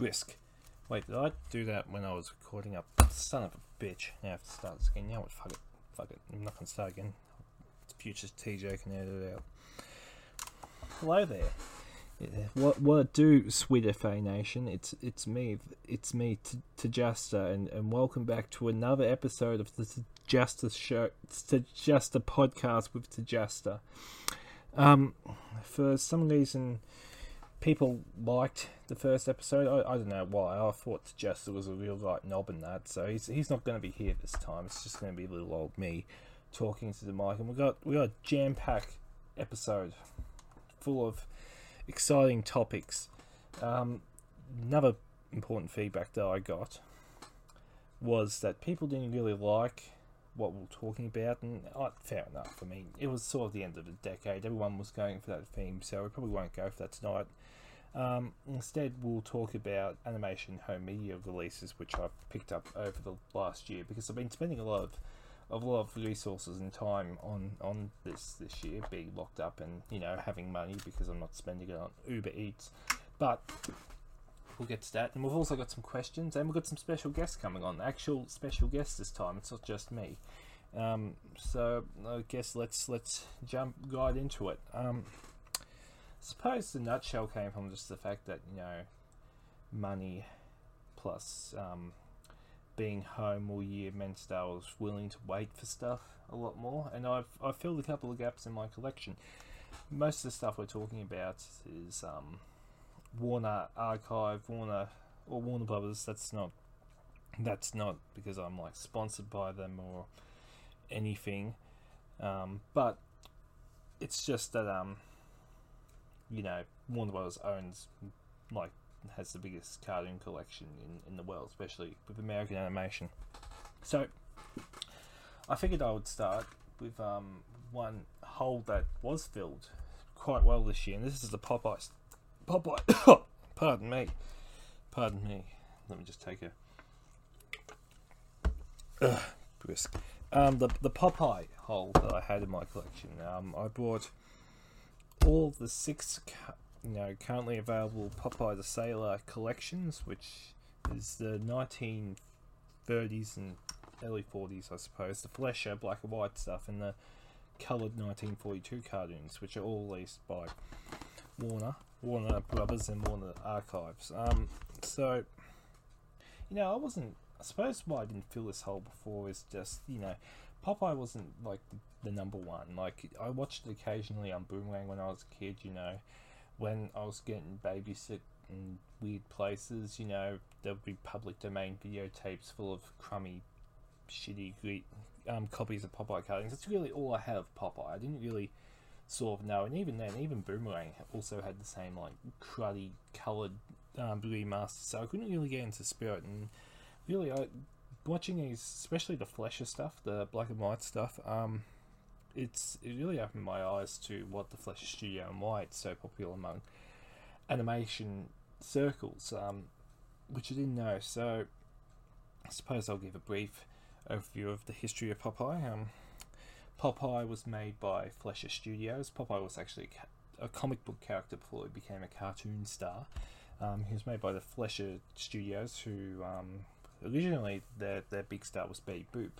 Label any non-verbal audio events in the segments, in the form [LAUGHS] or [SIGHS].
brisk. Wait, did I do that when I was recording up? Son of a bitch. Now I have to start this again. You know what? Fuck it. Fuck it. I'm not going to start again. Future TJ can edit it out. Hello there. Yeah, what what do Sweet FA Nation? It's it's me it's me TJASTA and, and welcome back to another episode of the TJASTA show TJASTA podcast with TJASTA. Um for some reason people liked the first episode. I, I don't know why. I thought TJASTA was a real right knob in that, so he's he's not gonna be here this time. It's just gonna be little old me talking to the mic and we got we got a jam packed episode full of exciting topics. Um, another important feedback that I got was that people didn't really like what we were talking about, and uh, fair enough. I mean, it was sort of the end of the decade. Everyone was going for that theme, so we probably won't go for that tonight. Um, instead, we'll talk about animation home media releases, which I've picked up over the last year because I've been spending a lot of a lot of resources and time on on this this year, being locked up and you know having money because I'm not spending it on Uber Eats. But we'll get to that, and we've also got some questions, and we've got some special guests coming on. Actual special guests this time. It's not just me. Um, so I guess let's let's jump right into it. Um, suppose the nutshell came from just the fact that you know money plus um, being home all year meant that I was willing to wait for stuff a lot more, and I've I've filled a couple of gaps in my collection. Most of the stuff we're talking about is um, Warner Archive, Warner or Warner Brothers. That's not that's not because I'm like sponsored by them or anything, um, but it's just that um, you know Warner Brothers owns like has the biggest cartoon collection in, in the world, especially with American animation. So I figured I would start with um, one hole that was filled quite well this year, and this is the Popeye. Popeye. [COUGHS] pardon me. Pardon me. Let me just take a. Ugh, brisk. Um, the the Popeye hole that I had in my collection. Um, I bought all the six you know, currently available Popeye the Sailor collections, which is the 1930s and early 40s, I suppose, the Fleischer black and white stuff, and the coloured 1942 cartoons, which are all released by Warner, Warner Brothers, and Warner Archives. Um, so, you know, I wasn't. I suppose why I didn't fill this hole before is just you know, Popeye wasn't like the, the number one. Like I watched it occasionally on Boomerang when I was a kid. You know, when I was getting babysit in weird places, you know, there would be public domain videotapes full of crummy, shitty um, copies of Popeye cartoons. That's really all I had of Popeye. I didn't really sort of know, and even then, even Boomerang also had the same like cruddy coloured um, remaster, so I couldn't really get into spirit. And really, I watching these, especially the Fleischer stuff, the black and white stuff. Um, it's it really opened my eyes to what the Fleischer Studio and why it's so popular among animation circles, um, which I didn't know. So I suppose I'll give a brief overview of the history of Popeye. Um, Popeye was made by Fleischer Studios. Popeye was actually a, comic book character before he became a cartoon star. Um, he was made by the Fleischer Studios, who um, originally their their big star was Betty Boop,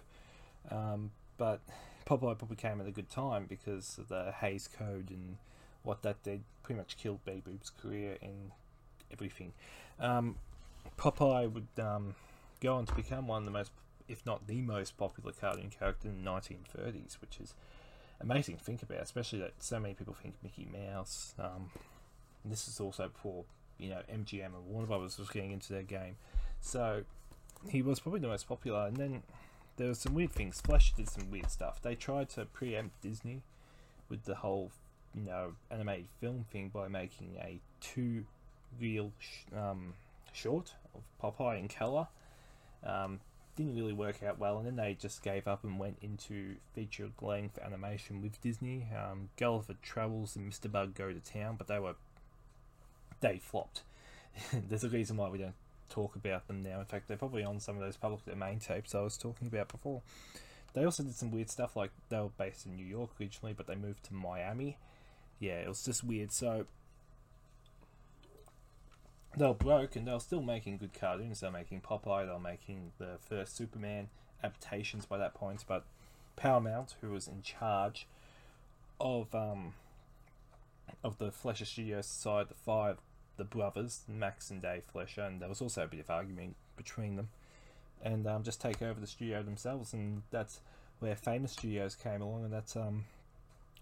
um, but Popeye probably came at a good time because of the Hays Code and what that did pretty much killed Betty Boop's career and everything. Um, Popeye would um, go on to become one of the most, if not the most popular cartoon character in the 1930s, which is amazing to think about, especially that so many people think Mickey Mouse. Um, this is also before you know MGM and Warner Brothers was getting into their game, so he was probably the most popular. And then there were some weird things. Fleischer did some weird stuff. They tried to preempt Disney with the whole, you know, animated film thing by making a two reel sh- um, short of Popeye and Keller. Um, didn't really work out well, and then they just gave up and went into feature length animation with Disney. Um, Gulliver Travels and Mr. Bug Go to Town, but they were they flopped. [LAUGHS] There's a reason why we don't talk about them now. In fact, they're probably on some of those public domain tapes I was talking about before. They also did some weird stuff, like they were based in New York originally, but they moved to Miami. Yeah, it was just weird. So they were broke and they were still making good cartoons. They're making Popeye, they're making the first Superman adaptations by that point, but Paramount, who was in charge of um, of the Fleischer Studios side, the five the brothers, Max and Dave Fleischer, and there was also a bit of argument between them, and um, just take over the studio themselves, and that's where famous studios came along, and that's um,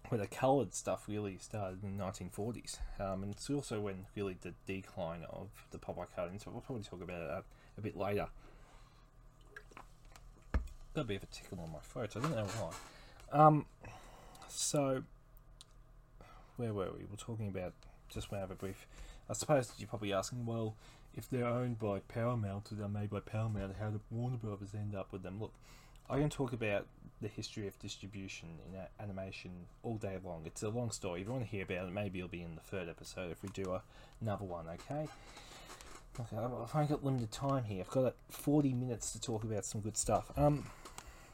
where the coloured stuff really started in the 1940s. Um, and it's also when really the decline of the Popeye cartoons, so we'll probably talk about that a, a bit later. Got a bit of a tickle on my throat, I don't know why. Um, so, where were we? We're talking about, just want to have a brief, I suppose you're probably asking, well, if they're owned by Paramount or they're made by Paramount, how did Warner Brothers end up with them? Look, I can talk about the history of distribution in animation all day long. It's a long story. If you want to hear about it, maybe it'll be in the third episode if we do a, another one, okay? Okay, I've only got limited time here. I've got 40 minutes to talk about some good stuff. Um,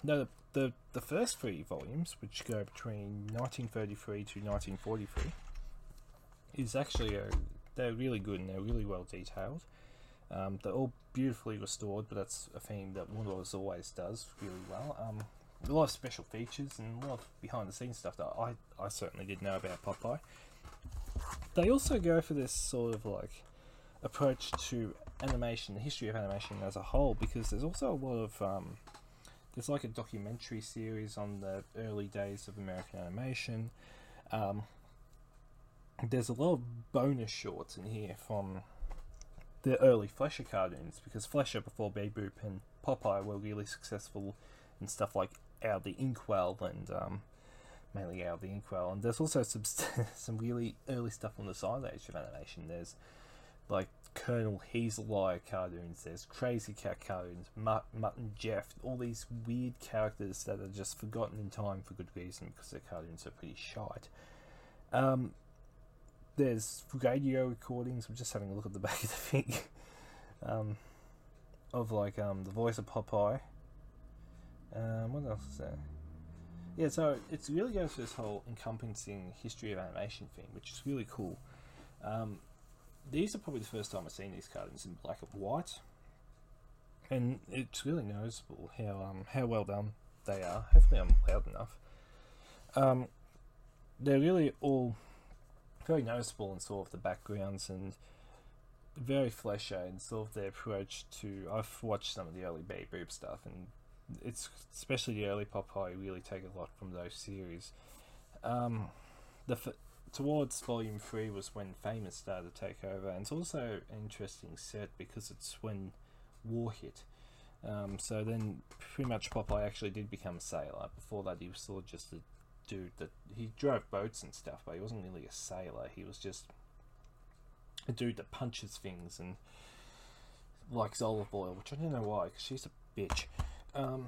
no, the, the, the first three volumes, which go between 1933 to 1943, is actually a, they're really good and they're really well detailed. Um, they're all beautifully restored, but that's a theme that Bros. always does really well. Um, a lot of special features and a lot of behind the scenes stuff that I, I certainly didn't know about Popeye. They also go for this sort of like approach to animation, the history of animation as a whole, because there's also a lot of um, there's like a documentary series on the early days of American animation. Um, there's a lot of bonus shorts in here from the early Fleischer cartoons because Fleischer before Betty Boop and Popeye were really successful in stuff like Al the Inkwell and um, mainly Al the Inkwell. And there's also some [LAUGHS] some really early stuff on the side age of animation. There's like Colonel Heeza Liar cartoons. There's Krazy Kat cartoons, Mutt, Mutt and Jeff. All these weird characters that are just forgotten in time for good reason because their cartoons are pretty shite. Um, there's radio recordings. I'm just having a look at the back of the thing. [LAUGHS] um, of like um, the voice of Popeye. Um, what else is there? Yeah, so it really goes for this whole encompassing history of animation thing, which is really cool. Um, these are probably the first time I've seen these cartoons in black and white, and it's really noticeable how um, how well done they are. Hopefully, I'm loud enough. Um, they're really all very noticeable in sort of the backgrounds and very Fleischer and sort of their approach to. I've watched some of the early Betty Boop stuff, and it's especially the early Popeye really take a lot from those series. Um, the towards volume three was when Famous started to take over, and it's also an interesting set because it's when war hit. Um, so then, pretty much Popeye actually did become a sailor. Before that, he was sort of just a dude that he drove boats and stuff, but he wasn't really a sailor. He was just a dude that punches things and likes olive oil, which I don't know why, because she's a bitch. Um,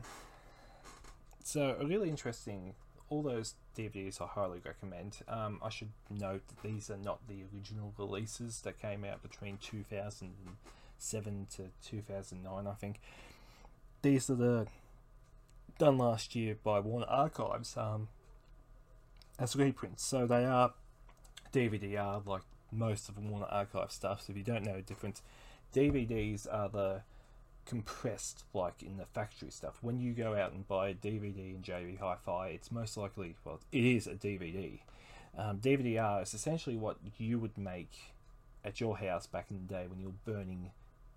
so a really interesting. All those DVDs I highly recommend. Um, I should note that these are not the original releases that came out between 2007 to 2009. I think these are the done last year by Warner Archives. Um, as reprints. So they are DVD-R like most of the Warner Archive stuff. So if you don't know the difference, DVDs are the compressed like in the factory stuff. When you go out and buy a DVD in JB Hi-Fi, it's most likely well, it is a DVD. Um, DVD-R is essentially what you would make at your house back in the day when you're burning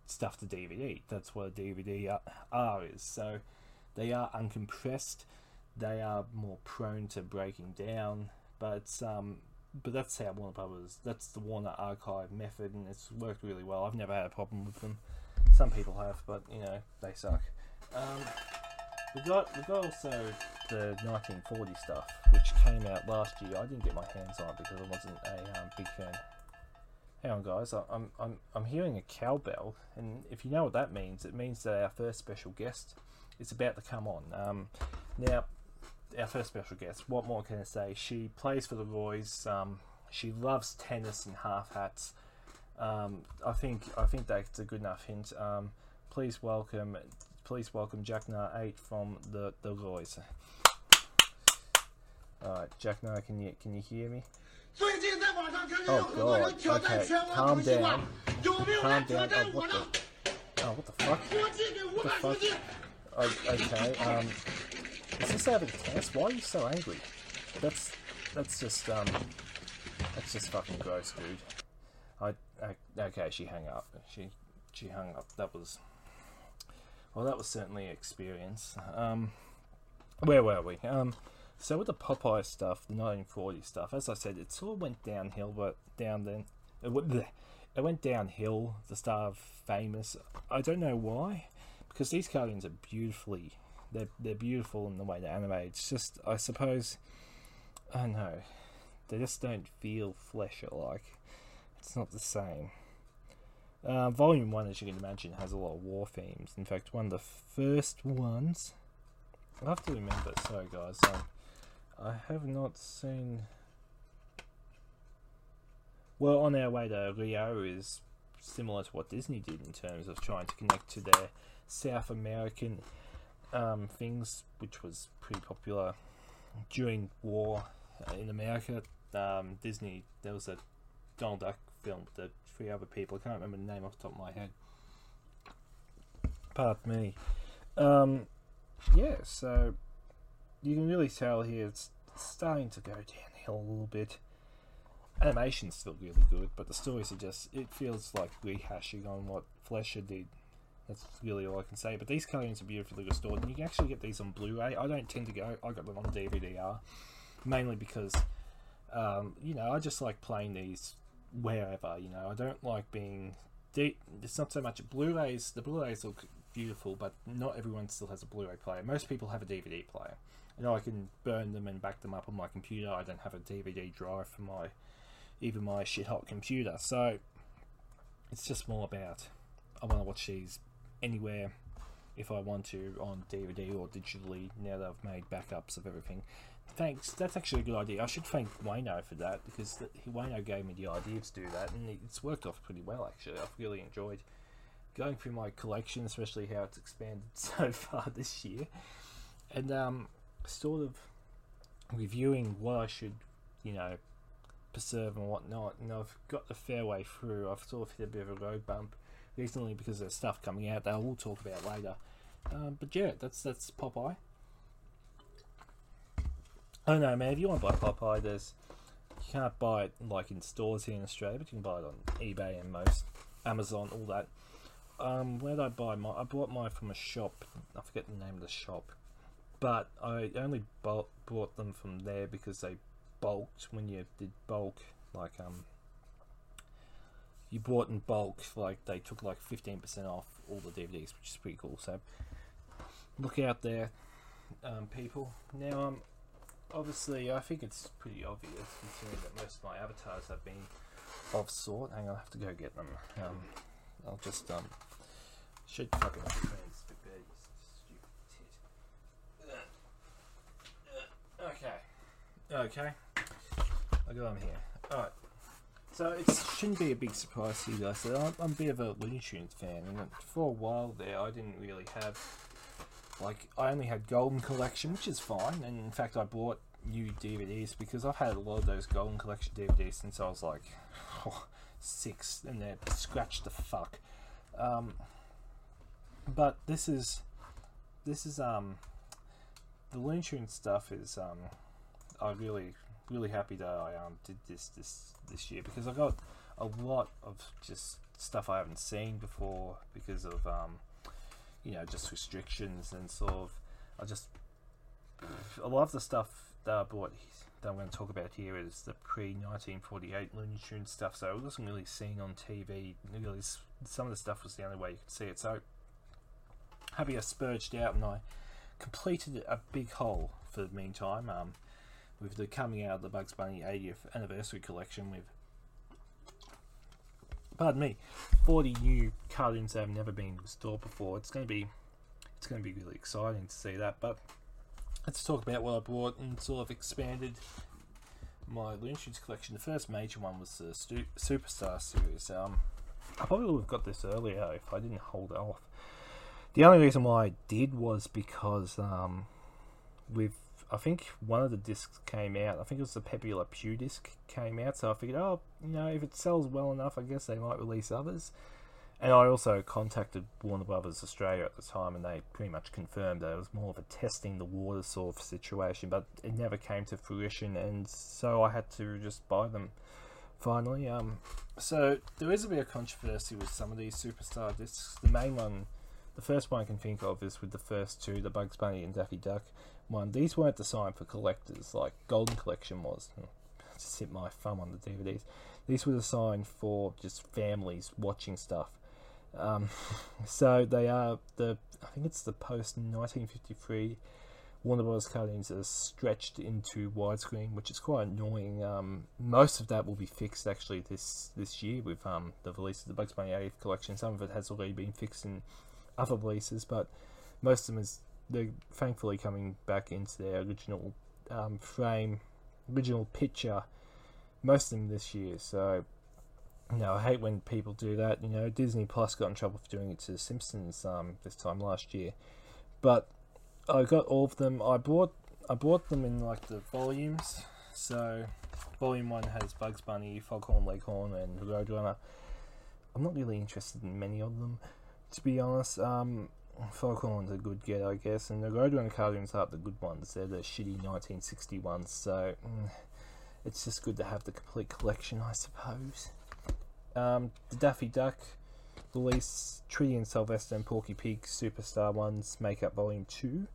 stuff to DVD. That's what a DVD-R is. So they are uncompressed they are more prone to breaking down. But um, but that's how Warner Brothers. That's the Warner Archive method, and it's worked really well. I've never had a problem with them. Some people have, but you know they suck. Um, we got we got also the 1940 stuff, which came out last year. I didn't get my hands on it because I wasn't a um, big fan. Hang on, guys. I'm I'm I'm hearing a cowbell, and if you know what that means, it means that our first special guest is about to come on. Um, now our first special guest. What more can I say? She plays for the Roy's. Um, she loves tennis and half hats. Um, I think I think that's a good enough hint. Um, please welcome, please welcome Jackna Eight from the the Roy's. All right, Jackna, can you can you hear me? Oh God! Okay, calm down. Calm down. Oh, what the? Oh, what the fuck? What the fuck? Oh, okay. Um, is this out of test? Why are you so angry? That's that's just um, that's just fucking gross, dude. I, I okay. She hung up. She she hung up. That was well, that was certainly experience. Um, where were we? Um, so with the Popeye stuff, the 1940 stuff, as I said, it sort of went downhill, but down then it went, it went downhill. The star of famous. I don't know why, because these cartoons are beautifully, they're they're beautiful in the way they animate. It's just, I suppose, I don't know, they just don't feel flesh like. It's not the same. Uh, volume 1, as you can imagine, has a lot of war themes. In fact, one of the first ones. I have to remember, sorry guys, um, I have not seen. Well, On Our Way to Rio is similar to what Disney did in terms of trying to connect to their South American um, things, which was pretty popular during war in America. Um, Disney, there was a Donald Duck film with the three other people. I can't remember the name off the top of my head. Pardon me. Um, yeah, so you can really tell here it's starting to go downhill a little bit. Animation's still really good, but the stories are just, it feels like rehashing on what Fleischer did. That's really all I can say. But these cartoons are beautifully restored, and you can actually get these on Blu ray. I don't tend to go, I got them on DVD-R, mainly because, um, you know, I just like playing these wherever. You know, I don't like being. deep. it's not so much Blu-rays. The Blu-rays look beautiful, but not everyone still has a Blu-ray player. Most people have a DVD player. You know, I can burn them and back them up on my computer. I don't have a DVD drive for my even my shit hot computer. So it's just more about I want to watch these anywhere if I want to on DVD or digitally now that I've made backups of everything. Thanks. That's actually a good idea. I should thank Wayno for that because the, Wayno gave me the idea to do that, and it's worked off pretty well. Actually, I've really enjoyed going through my collection, especially how it's expanded [LAUGHS] so far this year, and um, sort of reviewing what I should, you know, preserve and whatnot. And I've got the fair way through. I've sort of hit a bit of a road bump recently because there's stuff coming out that I will talk about later. Um, but yeah, that's that's Popeye. I don't know, man. If you want to buy Popeye, there's you can't buy it like in stores here in Australia, but you can buy it on eBay and most Amazon, all that. Um, where did I buy my? I bought mine from a shop. I forget the name of the shop, but I only bought bought them from there because they bulked when you did bulk, like um, you bought in bulk. Like they took like fifteen percent off all the DVDs, which is pretty cool. So look out there, um, people. Now um, obviously, I think it's pretty obvious considering that most of my avatars have been of sort. Hang on, I have to go get them. Um, I'll just um, should fucking Okay. Okay. I got them here. Alright. So it shouldn't be a big surprise to you guys I'm, I'm a bit of a Looney Tunes fan, and for a while there, I didn't really have like I only had Golden Collection, which is fine, and in fact I bought new DVDs because I've had a lot of those Golden Collection DVDs since I was like oh, [LAUGHS] six, and they're scratched the fuck. Um, but this is this is um the Looney Tunes stuff is um I'm really really happy that I um did this this this year because I got a lot of just stuff I haven't seen before because of um you know, just restrictions and sort of. I just a lot of the stuff that I bought that I'm going to talk about here is the pre 1948 Looney Tunes stuff. So it wasn't really seen on TV. Really, some of the stuff was the only way you could see it. So happy I spurged out and I completed a big hole for the meantime. Um, with the coming out of the Bugs Bunny 80th anniversary collection with pardon me, 40 new cartoons that have never been restored before. It's going to be, it's going to be really exciting to see that. But let's talk about what I bought and sort of expanded my Looney Tunes collection. The first major one was the Stu- Superstar series. Um, I probably would have got this earlier if I didn't hold it off. The only reason why I did was because um, with I think one of the discs came out. I think it was the Pepe Le Pew disc came out. So I figured, oh, you know, if it sells well enough, I guess they might release others. And I also contacted Warner Brothers Australia at the time, and they pretty much confirmed that it was more of a testing the water sort of situation, but it never came to fruition, and so I had to just buy them finally. Um, so there is a bit of controversy with some of these superstar discs. The main one, the first one I can think of, is with the first two, the Bugs Bunny and Daffy Duck one. These weren't designed for collectors like Golden Collection was. Just hit my thumb on the DVDs. These were designed for just families watching stuff um, [LAUGHS] so they are the I think it's the post 1953 Warner Bros. cartoons are stretched into widescreen, which is quite annoying. Um, most of that will be fixed actually this this year with um, the release of the Bugs Bunny 80th collection. Some of it has already been fixed in other releases, but most of them is they're thankfully coming back into their original um, frame, original picture. Most of them this year, so you no, I hate when people do that. You know, Disney Plus got in trouble for doing it to The Simpsons um, this time last year, but I got all of them. I bought I bought them in like the volumes. So, volume one has Bugs Bunny, Foghorn Leghorn, and Roadrunner. I'm not really interested in many of them, to be honest. Um, Foghorn's a good get, I guess, and the Roadrunner cartoons aren't the good ones. They're the shitty 1961s. So, mm, it's just good to have the complete collection, I suppose. Um, the Daffy Duck release, Tweety and Sylvester and Porky Pig Superstar Ones make up Volume 2.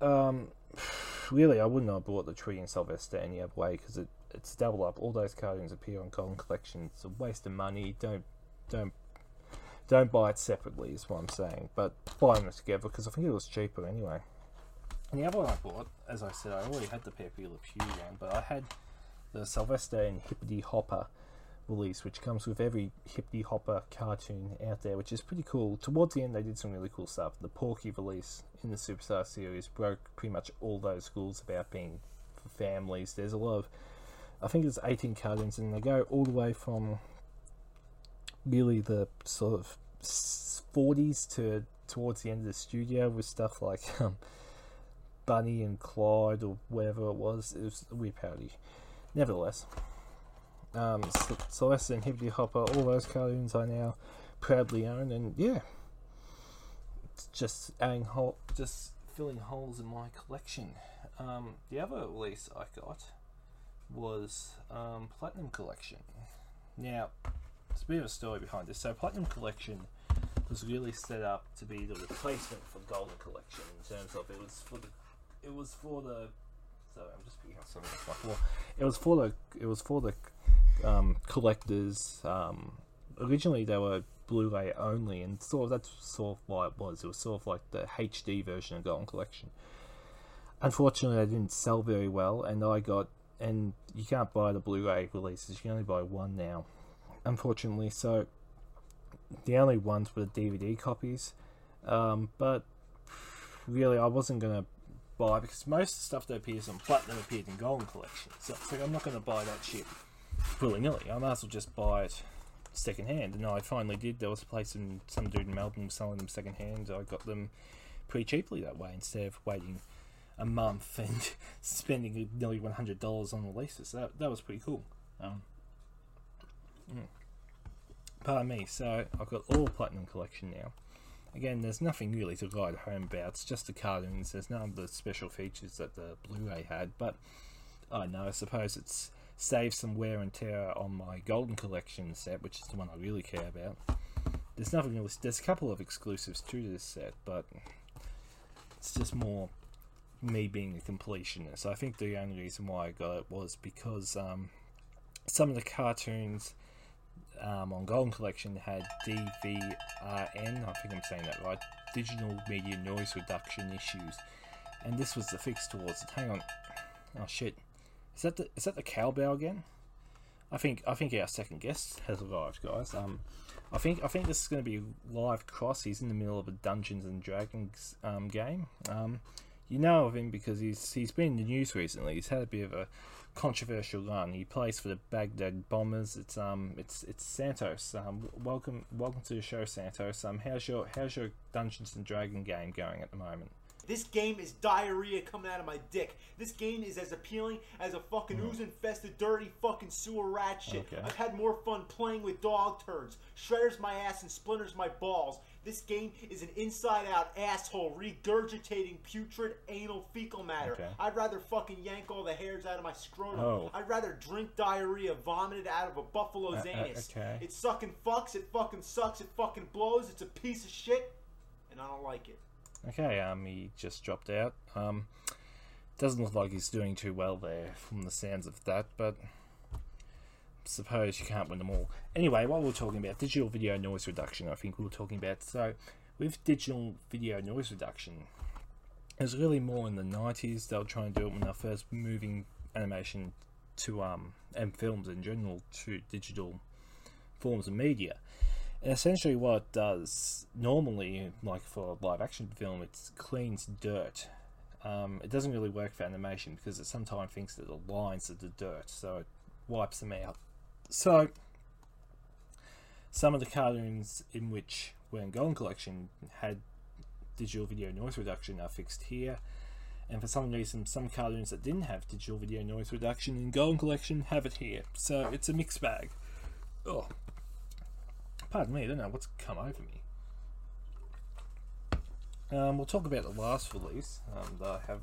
Um, [SIGHS] really, I wouldn't have bought the Tweety and Sylvester any other way because it, it's double up. All those cartoons appear on Golden Collection. It's a waste of money. Don't don't don't buy it separately is what I'm saying. But buy them together because I think it was cheaper anyway. And the other one I bought, as I said, I already had the Pepe Le Pew one, but I had the Sylvester and Hippity Hopper release, which comes with every hippity hopper cartoon out there, which is pretty cool. Towards the end, they did some really cool stuff. The Porky release in the Superstar series broke pretty much all those rules about being for families. There's a lot of, I think it's 18 cartoons, and they go all the way from really the sort of 40s to towards the end of the studio with stuff like um, Bunny and Clyde or whatever it was. It was a weird parody. Nevertheless, um, Sylvester and Hippity Hopper, all those cartoons I now proudly own, and yeah, it's just adding hole, just filling holes in my collection. Um, the other release I got was um, Platinum Collection. Now, there's a bit of a story behind this. So, Platinum Collection was really set up to be the replacement for Golden Collection in terms of it was for the it was for the so I'm just picking up something off my. It was for the it was for the um, collectors. Um, originally, they were Blu-ray only, and sort of that's sort of why it was. It was sort of like the HD version of Golden Collection. Unfortunately, they didn't sell very well, and I got and you can't buy the Blu-ray releases. You can only buy one now, unfortunately. So the only ones were DVD copies. Um, but really, I wasn't gonna buy because most of the stuff that appears on Platinum appeared in Golden Collection. So it's like I'm not gonna buy that shit willy nilly. I might as well just buy it second hand. And I finally did. There was a place in some dude in Melbourne was selling them second hand. I got them pretty cheaply that way instead of waiting a month [LAUGHS] and spending nearly one hundred dollars on releases. That that was pretty cool. Um, mm. Pardon me. So I've got all platinum collection now. Again, there's nothing really to write home about. It's just the cartoons. There's none of the special features that the Blu-ray had. But I know. I suppose it's saved some wear and tear on my Golden Collection set, which is the one I really care about. There's nothing really. There's a couple of exclusives to this set, but it's just more me being a completionist. I think the only reason why I got it was because um, some of the cartoons um, on Golden Collection had DVRN. I think I'm saying that right. Digital Media Noise Reduction issues, and this was the fix towards it. Hang on. Oh shit. Is that the is that the cowbell again? I think I think our second guest has arrived, guys. Um, I think I think this is going to be live cross. He's in the middle of a Dungeons and Dragons um, game. Um, you know of him because he's he's been in the news recently. He's had a bit of a controversial run. He plays for the Baghdad Bombers. It's um it's it's Santos. Um, welcome welcome to the show, Santos. Um, how's your how's your Dungeons and Dragon game going at the moment? This game is diarrhea coming out of my dick. This game is as appealing as a fucking ooze infested, dirty fucking sewer rat shit. Okay. I've had more fun playing with dog turds, shredders my ass and splinters my balls. This game is an inside out asshole regurgitating putrid anal fecal matter. Okay. I'd rather fucking yank all the hairs out of my scrotum. Oh. I'd rather drink diarrhea vomited out of a buffalo's Uh, uh, anus. okay. It sucking fucks, it fucking sucks, it fucking blows, it's a piece of shit, and I don't like it. Okay, um, he just dropped out. Um, doesn't look like he's doing too well there from the sounds of that, but suppose you can't win them all. Anyway, what we're talking about, digital video noise reduction, I think we were talking about. So, with digital video noise reduction, it was really more in the 90s. They were trying to do it when they were first moving animation to, um, and films in general to digital forms of media. And essentially, what it does normally, like for a live action film, it cleans dirt. Um, it doesn't really work for animation because it sometimes thinks that the lines are the dirt, so it wipes them out. So, some of the cartoons in which were in Golden Collection had digital video noise reduction are fixed here. And for some reason, some cartoons that didn't have digital video noise reduction in Golden Collection have it here. So it's a mixed bag. Oh, Pardon me, I don't know what's come over me. Um, we'll talk about the last release um, that I have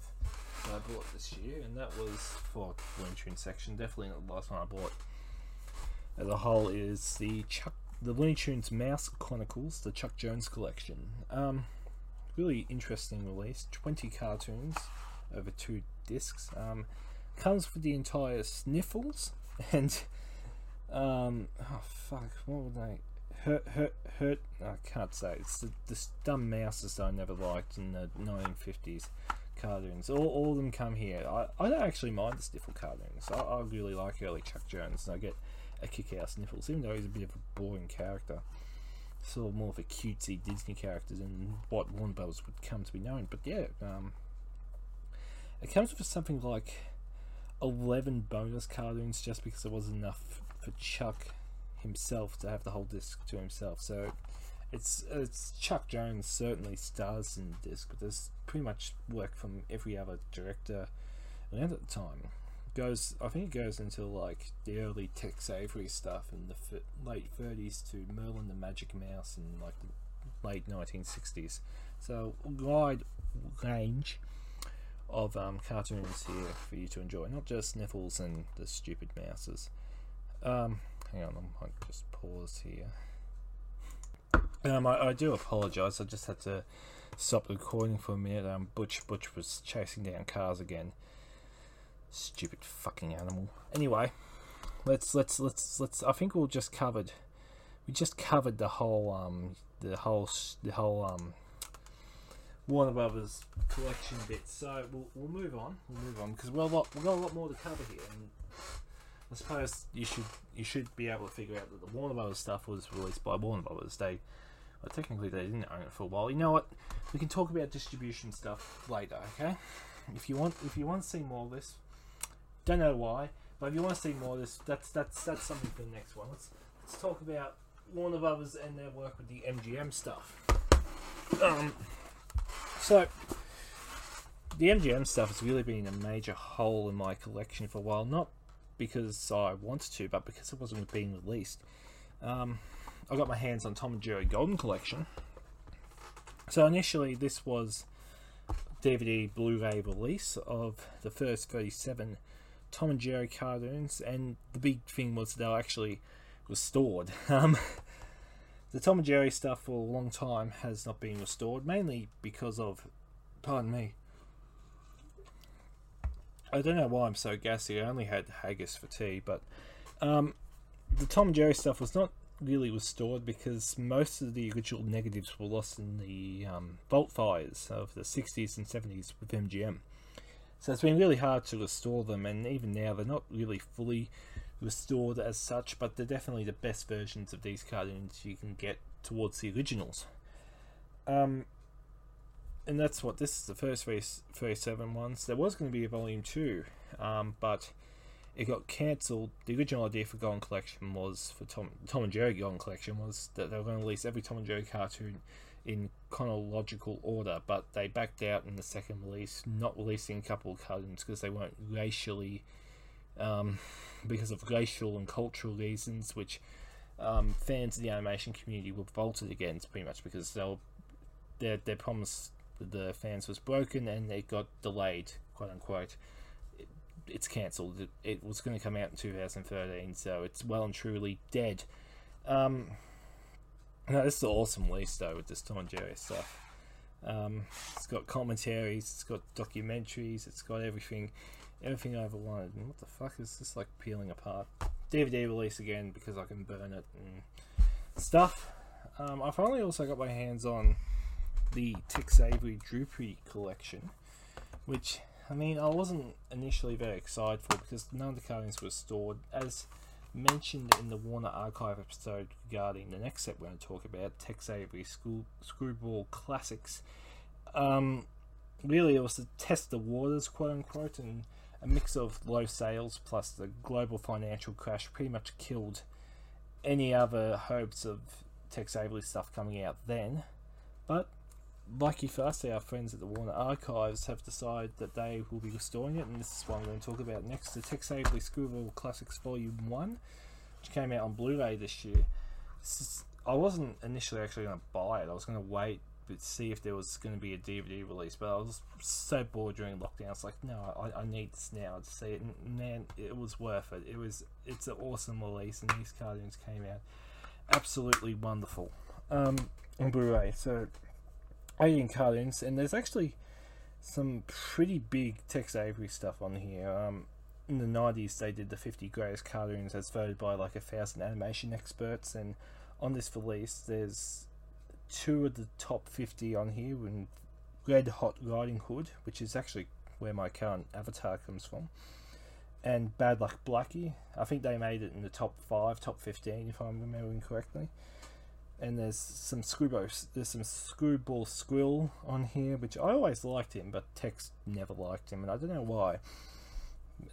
that I bought this year, and that was for Looney Tunes section. Definitely not the last one I bought. As a whole, is the Chuck, the Looney Tunes Mouse Chronicles, the Chuck Jones collection. Um, really interesting release. Twenty cartoons over two discs. Um, comes with the entire Sniffles [LAUGHS] and um, oh fuck, what would they? Hurt, hurt, hurt. I can't say. It's the, the dumb mouses that I never liked in the 1950s cartoons. All, all of them come here. I, I don't actually mind the Sniffle cartoons. I, I really like early Chuck Jones, and I get a kick out Sniffles, even though he's a bit of a boring character. Sort of more of a cutesy Disney character than what Warner Bros. would come to be known. But yeah, um, it comes with something like 11 bonus cartoons just because there wasn't enough for Chuck himself to have the whole disc to himself. So it's it's Chuck Jones certainly stars in the disc, but there's pretty much work from every other director around at the time. Goes, I think it goes until like the early Tex Avery stuff in the late 30s to Merlin the Magic Mouse in like the late 1960s. So wide range of um, cartoons here for you to enjoy, not just Sniffles and the stupid mouses. Um, hang on, I might just pause here. Um, I, I do apologise. I just had to stop recording for a minute. Um, Butch Butch was chasing down cars again. Stupid fucking animal. Anyway, let's let's let's let's. I think we'll just covered. We just covered the whole um the whole the whole um Warner Brothers collection bit. So we'll we'll move on. We'll move on because we've got we've got a lot more to cover here. And I suppose you should you should be able to figure out that the Warner Brothers stuff was released by Warner Brothers. They well, technically they didn't own it for a while. You know what? We can talk about distribution stuff later. Okay? If you want if you want to see more of this, don't know why, but if you want to see more of this, that's that's that's something for the next one. Let's let's talk about Warner Brothers and their work with the MGM stuff. Um, so the MGM stuff has really been a major hole in my collection for a while. Not because I wanted to, but because it wasn't being released. Um, I got my hands on Tom and Jerry Golden Collection. So initially, this was DVD Blu-ray release of the first 37 Tom and Jerry cartoons, and the big thing was they were actually restored. [LAUGHS] Um, the Tom and Jerry stuff for a long time has not been restored, mainly because of, pardon me, I don't know why I'm so gassy. I only had haggis for tea, but um, the Tom and Jerry stuff was not really restored because most of the original negatives were lost in the um, vault fires of the 60s and 70s with MGM. So it's been really hard to restore them, and even now they're not really fully restored as such, but they're definitely the best versions of these cartoons you can get towards the originals. Um, and that's what this is the first 30 37 ones. There was going to be a volume 2, um, but it got cancelled. The original idea for Golden Collection was for Tom Tom and Jerry Golden Collection was that they were going to release every Tom and Jerry cartoon in chronological order, but they backed out in the second release, not releasing a couple of cartoons because they weren't racially, um, because of racial and cultural reasons, which um, fans of the animation community were revolted against, pretty much because they were, their their promise to the fans was broken and it got delayed, quote unquote. It, it's cancelled. It, it was going to come out in 2013, so it's well and truly dead. Um, no, this is an awesome release though with this Tom and Jerry stuff. Um, it's got commentaries, it's got documentaries, it's got everything, everything I ever wanted. And what the fuck is this like peeling apart? DVD release again because I can burn it and stuff. Um, I finally also got my hands on the Tex Avery Droopy collection, which I mean I wasn't initially very excited for because none of the cartoons were stored as mentioned in the Warner Archive episode regarding the next set we're going to talk about, Tex Avery School, Screwball Classics. Um, really, it was to test the waters, quote unquote, and a mix of low sales plus the global financial crash pretty much killed any other hopes of Tex Avery stuff coming out then. But lucky for us, our friends at the Warner Archives have decided that they will be restoring it, and this is what I'm going to talk about next. The Tex Avery Screwball Classics Volume 1, which came out on Blu ray this year. This is, I wasn't initially actually going to buy it, I was going to wait to see if there was going to be a DVD release, but I was so bored during lockdown. It's like, no, I, I need this now to see it, and man, it was worth it. It was, it's an awesome release, and these cartoons came out absolutely wonderful um, on Blu-ray. So Alien cartoons, and there's actually some pretty big Tex Avery stuff on here. Um, in the 90s, they did the 50 greatest cartoons as voted by like a thousand animation experts, and on this release, there's two of the top 50 on here, and Red Hot Riding Hood, which is actually where my current avatar comes from, and Bad Luck Blackie. I think they made it in the top five, top 15, if I'm remembering correctly and there's some screwball there's some Screwball Squirrel on here which I always liked him but Tex never liked him and I don't know why.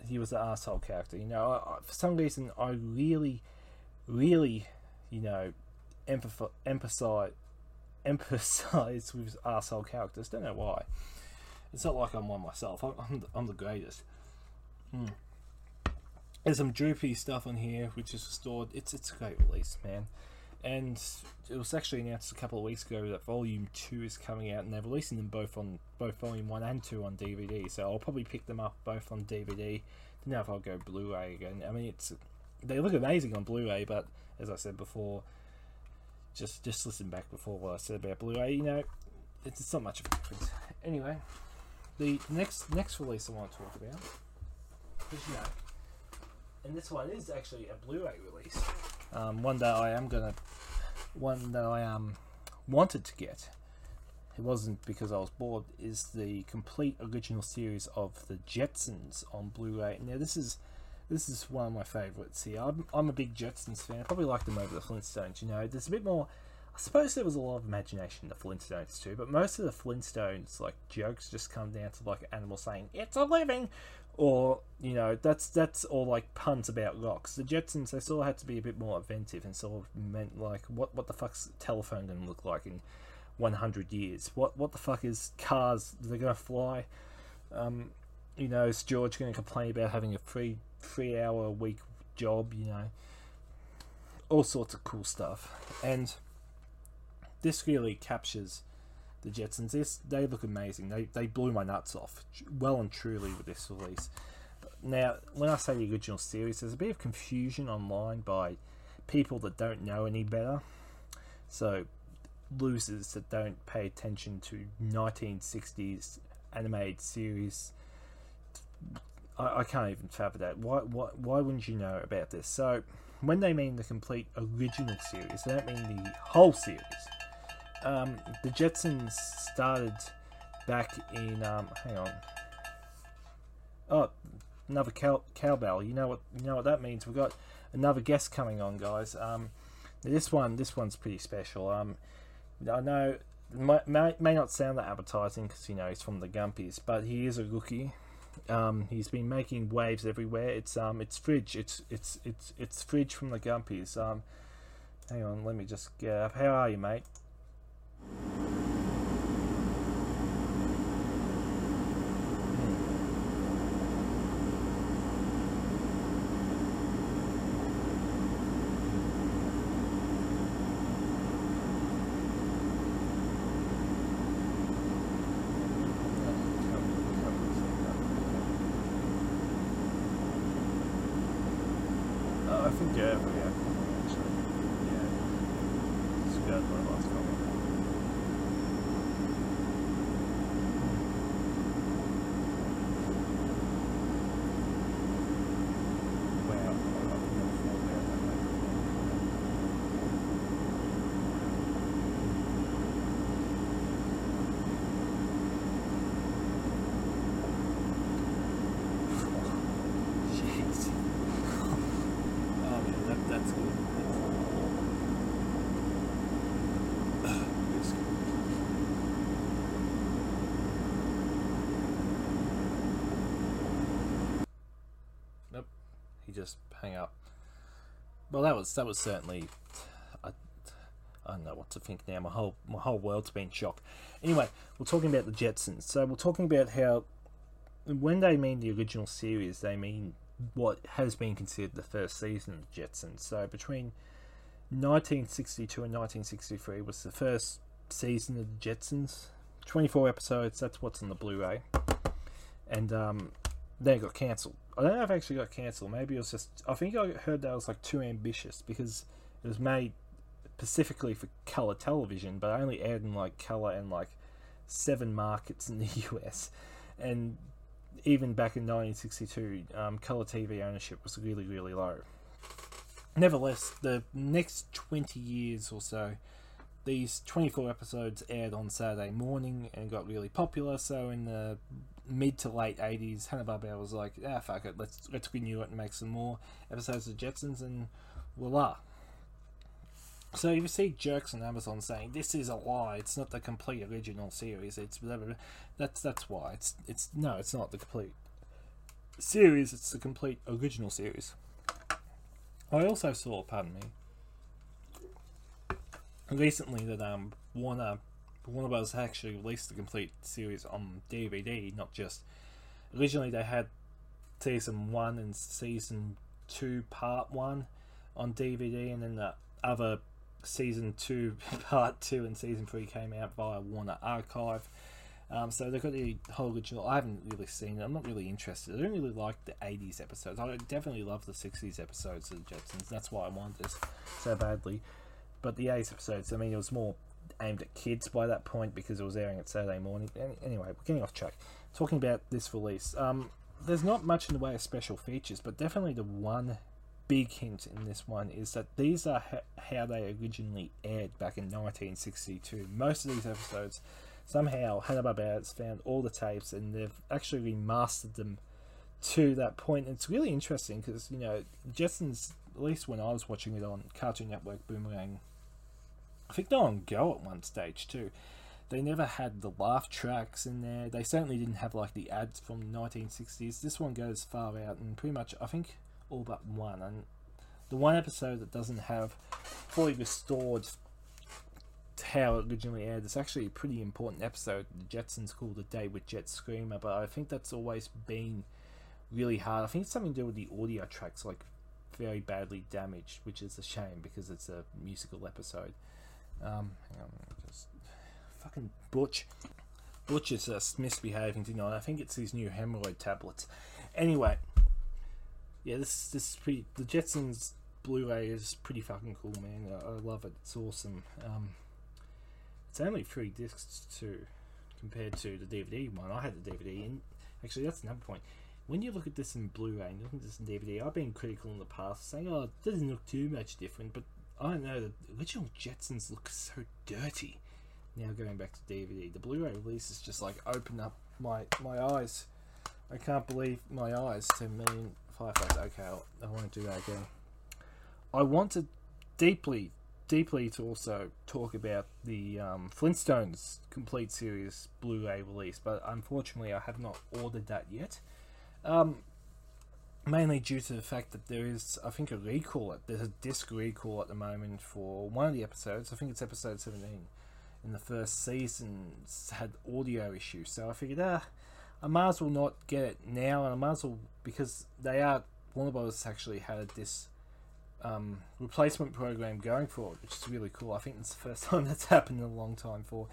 He was an asshole character you know I, I, for some reason I really really you know emphasize emphasize with asshole characters. Don't know why. It's not like I'm one myself. I'm, I'm, the, I'm the greatest. Hmm. there's some droopy stuff on here which is restored. It's it's a great release man and it was actually announced a couple of weeks ago that Volume Two is coming out, and they're releasing them both on both Volume One and Two on DVD. So I'll probably pick them up both on DVD. Now if I'll go Blu-ray again. I mean, it's they look amazing on Blu-ray, but as I said before, just just listen back before what I said about Blu-ray. You know, it's not much of a difference. Anyway, the next next release I want to talk about is you know, and this one is actually a Blu-ray release. Um, one that I am gonna, one that I um wanted to get. It wasn't because I was bored. Is the complete original series of the Jetsons on Blu-ray. Now this is this is one of my favourites here. I'm, I'm a big Jetsons fan. I probably like them over the Flintstones. You know, there's a bit more. I suppose there was a lot of imagination in the Flintstones too, but most of the Flintstones like jokes just come down to like an animal saying "It's a living," or you know that's that's all like puns about rocks. The Jetsons they sort of had to be a bit more inventive and sort of meant like what what the fuck's telephone gonna look like in 100 years? What what the fuck is cars? They're gonna fly. Um, you know, is George gonna complain about having a free three hour a week job? You know, all sorts of cool stuff, and this really captures the Jetsons. This they look amazing. They they blew my nuts off, well and truly with this release. Now, when I say the original series, there's a bit of confusion online by people that don't know any better. So, losers that don't pay attention to 1960s animated series. I, I can't even fathom that. Why, why, why wouldn't you know about this? So, when they mean the complete original series, they don't mean the whole series um, the Jetsons started back in. Um, hang on. Oh, another cow- cowbell. You know what? You know what that means. We've got another guest coming on, guys. Um, this one, this one's pretty special. Um, I know may, may, may not sound that appetizing because you know he's from the Gumpies, but he is a rookie. Um, he's been making waves everywhere. It's um, it's Fridge. It's it's it's it's Fridge from the Gumpies. Um, hang on, let me just get up. How are you, mate? Hmm. Uh, yeah. Well, that was that was certainly. I, I don't know what to think now. My whole my whole world's been shocked. Anyway, we're talking about the Jetsons. So we're talking about how when they mean the original series, they mean what has been considered the first season of Jetsons. So between 1962 and 1963 was the first season of the Jetsons. 24 episodes, that's what's on the Blu ray. And um, then it got cancelled. I don't know if it actually got cancelled. Maybe it was just. I think I heard that it was like too ambitious because it was made specifically for color television, but only aired in like color and like seven markets in the [LAUGHS] US. And even back in 1962, um, color TV ownership was really, really low. Nevertheless, the next 20 years or so, these 24 episodes aired on Saturday morning and got really popular. So in the mid to late 80s, Hanna-Barbera was like, ah, fuck it, let's, let's renew it and make some more episodes of Jetsons, and voila. So you see jerks on Amazon saying this is a lie. It's not the complete original series. It's blah, blah, blah. that's that's why it's it's no, it's not the complete series. It's the complete original series. I also saw, pardon me, recently that um Warner Warner Bros actually released the complete series on DVD, not just originally they had season one and season two part one on DVD, and then the other season two [LAUGHS] part two and season three came out via Warner Archive. Um, so they've got the whole original. I haven't really seen it. I'm not really interested. I don't really like the 80s episodes. I definitely love the 60s episodes of the Jetsons. That's why I wanted this so badly. But the 80s episodes, I mean, it was more aimed at kids by that point because it was airing at Saturday morning. Anyway, we're getting off track. Talking about this release, um, there's not much in the way of special features, but definitely the one big hint in this one is that these are ha- how they originally aired back in 1962. Most of these episodes somehow Hanna-Barbera has found all the tapes and they've actually remastered them to that point. And it's really interesting because, you know, Jetsons, at least when I was watching it on Cartoon Network Boomerang, I think they're on Go at one stage too. They never had the laugh tracks in there. They certainly didn't have like the ads from the 1960s. This one goes far out and pretty much, I think, all but one. And the one episode that doesn't have fully restored how it originally aired. It's actually a pretty important episode. The Jetsons called A Day with Jet Screamer, but I think that's always been really hard. I think it's something to do with the audio tracks, like very badly damaged, which is a shame because it's a musical episode. Um, hang on, just fucking Butch. Butch is just misbehaving tonight. I think it's his new hemorrhoid tablets. Anyway, yeah, this this is pretty. The Jetsons Blu-ray is pretty fucking cool, man. I, I love it. It's awesome. Um, it's only three discs too, compared to the DVD one. I had the DVD, and actually that's another point. When you look at this in Blu-ray and look at this in DVD, I've been critical in the past, saying, "Oh, it doesn't look too much different," but I know the original Jetsons look so dirty. Now going back to DVD, the Blu-ray release is just like open up my my eyes. I can't believe my eyes. Ten million fireflies. Okay, I'll, I won't do that again. I want to deeply deeply to also talk about the um, Flintstones complete series Blu-ray release, but unfortunately I have not ordered that yet. Um, mainly due to the fact that there is, I think, a recall. There's a disc recall at the moment for one of the episodes. I think it's episode 17 in the first season had audio issues, so I figured, ah, I might as well not get it now, and I might as well because they are Warner Bros. actually had this um, replacement program going forward, which is really cool. I think it's the first [LAUGHS] time that's happened in a long time for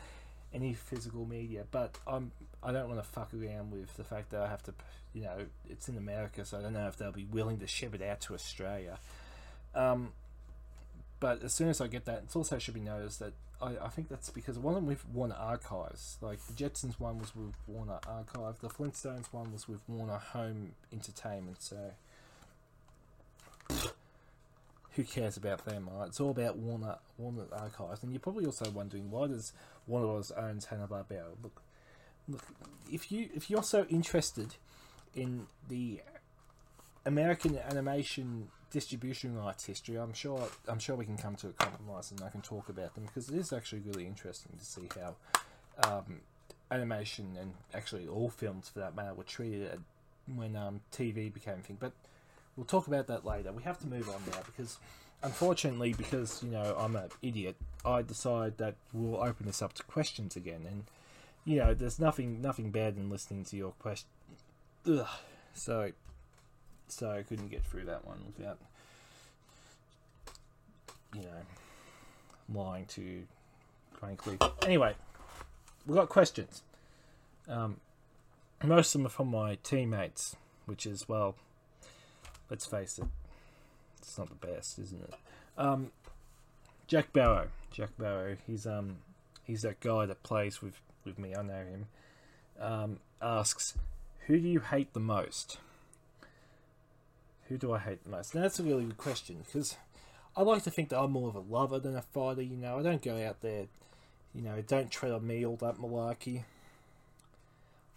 any physical media. But I'm I don't want to fuck around with the fact that I have to, you know, it's in America, so I don't know if they'll be willing to ship it out to Australia. Um, but as soon as I get that, it also should be noticed that I, I think that's because one of them with Warner Archives. Like the Jetsons one was with Warner Archive, the Flintstones one was with Warner Home Entertainment. So who cares about them, right? It's all about Warner Warner Archives, and you're probably also wondering why does Warner Bros. owns Hanna Barbera? Look, look, if you if you're so interested in the American animation distribution rights history, I'm sure I'm sure we can come to a compromise and I can talk about them because it is actually really interesting to see how um, animation and actually all films for that matter were treated when um, TV became a thing. But we'll talk about that later. We have to move on now because, unfortunately, because you know I'm an idiot, I decide that we'll open this up to questions again, and you know there's nothing nothing bad in listening to your question. So, so I couldn't get through that one without, you know, lying to, frankly. Anyway, we've got questions. Um, most of them are from my teammates, which is well, let's face it, it's not the best, isn't it? Um, Jack Barrow, Jack Barrow, he's um, he's that guy that plays with with me. I know him. Um, asks, who do you hate the most? Who do I hate the most? Now that's a really good question because I like to think that I'm more of a lover than a fighter. You know, I don't go out there, you know, don't tread on me all that malarkey.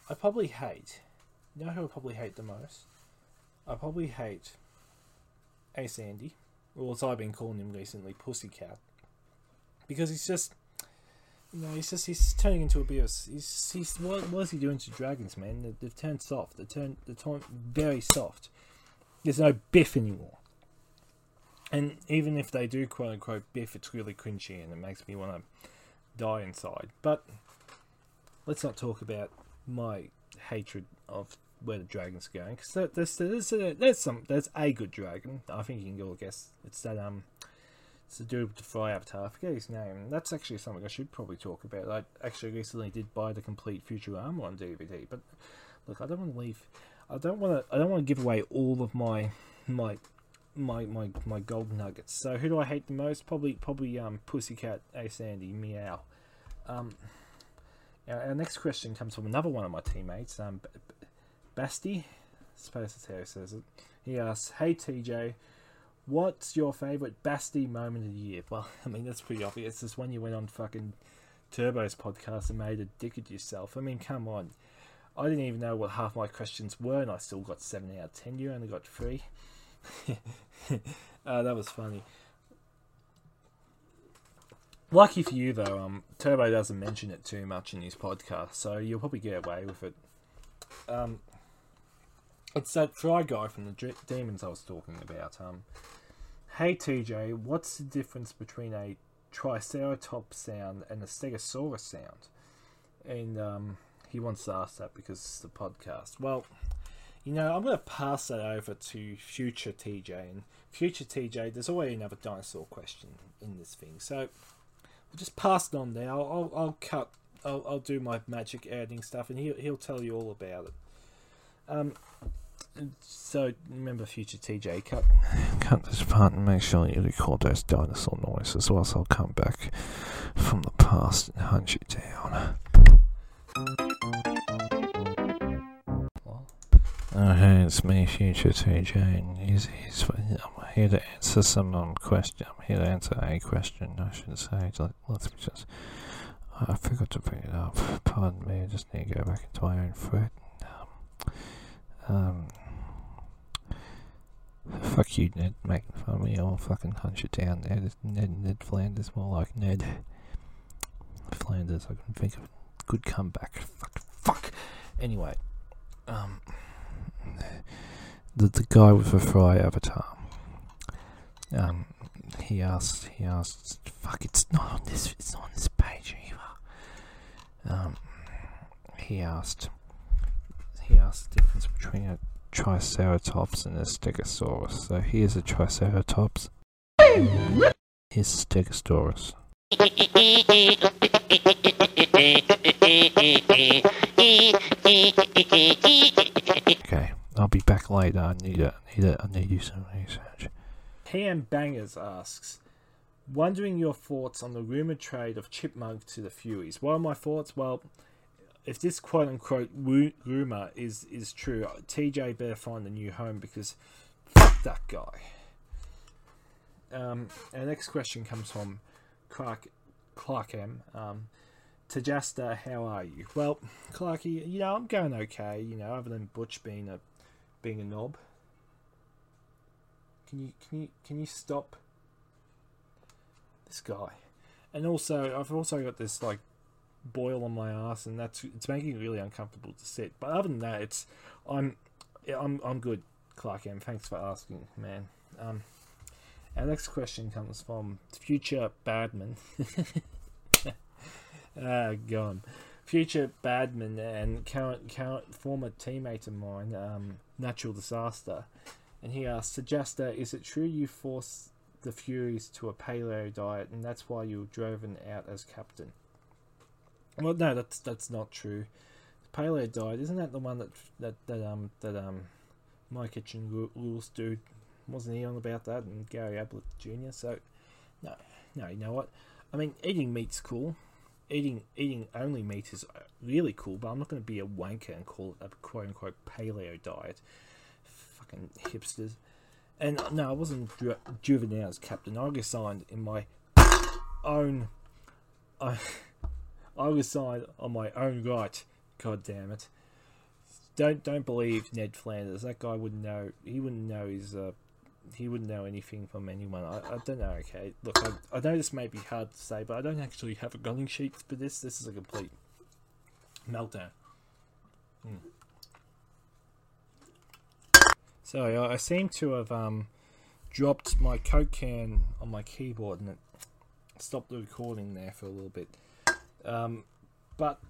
I probably hate. You know who I probably hate the most? I probably hate Ace Andy, or as I've been calling him recently, Pussycat, because he's just, you know, he's just he's turning into a of he's he's what, what is he doing to dragons, man? They, they've turned soft. They turned they turned very soft. There's no biff anymore. And even if they do quote unquote biff, it's really cringy and it makes me want to die inside. But let's not talk about my hatred of where the dragon's going because there's, there's, there's some there's a good dragon. I think you can all guess it's that um it's the dude with the fry avatar. I forget his name. That's actually something I should probably talk about. I actually recently did buy the complete Futurama on DVD, but look, I don't want to leave. I don't want to. I don't want to give away all of my my my my my gold nuggets. So who do I hate the most? Probably probably um Pussycat Ace Andy Meow. Um, our, our next question comes from another one of my teammates, um, B- B- Basti. I suppose that's how he says it. He asks, "Hey TJ, what's your favourite Basti moment of the year?" Well, [LAUGHS] I mean that's pretty obvious. It's when you went on fucking Turbo's podcast and made a dick of yourself. I mean, come on. I didn't even know what half my questions were, and I still got seven out of ten. You only got three. [LAUGHS] uh, that was funny. Lucky for you, though, um, Turbo doesn't mention it too much in his podcast, so you'll probably get away with it. Um, it's that fry guy from the Demons I was talking about. Um, hey TJ, what's the difference between a Triceratops sound and a Stegosaurus sound? And um, he wants to ask that because it's the podcast. Well, you know, I'm going to pass that over to future TJ. And future TJ, there's already another dinosaur question in this thing. So we'll just pass it on there. I'll, I'll, I'll cut, I'll, I'll do my magic editing stuff and he'll, he'll tell you all about it. Um, so remember, future TJ, cut, cut this part and make sure you record those dinosaur noises, or else I'll come back from the past and hunt you down. Oh, hey, it's me, Future TJ, and he's, he's, I'm here to answer some um, question. I'm here to answer a question, I should say. Let, let's just. I forgot to bring it up. Pardon me, I just need to go back into my own thread. Um, um, fuck you, Ned, making fun of me. I'll fucking hunt you down, Ned. Ned, Ned Flanders, more like Ned Flanders. I can think of a good comeback. Fuck, fuck. Anyway, um the the guy with the fry avatar. Um, he asked. He asked. Fuck! It's not on this. It's not on this page either. Um, he asked. He asked the difference between a Triceratops and a Stegosaurus. So here's a Triceratops. Here's a Stegosaurus. Okay, I'll be back later. I need it. I need it. I need you some research. PM Bangers asks, wondering your thoughts on the rumored trade of Chipmunk to the Furies. What are my thoughts? Well, if this quote unquote rumor is is true, TJ better find a new home because fuck that guy. Um, our next question comes from Clark Clark M. Um, TJASTA, how are you? Well, Clarky, you know I'm going okay. You know, other than Butch being a being a knob. Can you can you can you stop this guy? And also, I've also got this like boil on my ass, and that's it's making it really uncomfortable to sit. But other than that, it's I'm I'm I'm good. Clark M. Thanks for asking, man. Um, our next question comes from Future Badman. [LAUGHS] ah, gone. Future Badman and current, current former teammate of mine, um, Natural Disaster, and he asks, TJASTA, is it true you forced the Furies to a paleo diet, and that's why you were driven out as captain? Well, no, that's that's not true. Paleo diet isn't that the one that that that um that um my kitchen rules dude wasn't he on about that and Gary Ablett Jr. So no, no, you know what? I mean, eating meat's cool. Eating eating only meat is really cool, but I'm not going to be a wanker and call it a quote unquote paleo diet. Fucking hipsters. And no, I wasn't driven as captain. I resigned in my own. I, I resigned on my own right. God damn it! Don't don't believe Ned Flanders. That guy wouldn't know. He wouldn't know his. Uh, he wouldn't know anything from anyone. I, I don't know. Okay, look, I, I know this may be hard to say, but I don't actually have a gunning sheet for this. This is a complete meltdown. Hmm. So I, I seem to have um, dropped my Coke can on my keyboard and it stopped the recording there for a little bit. Um, but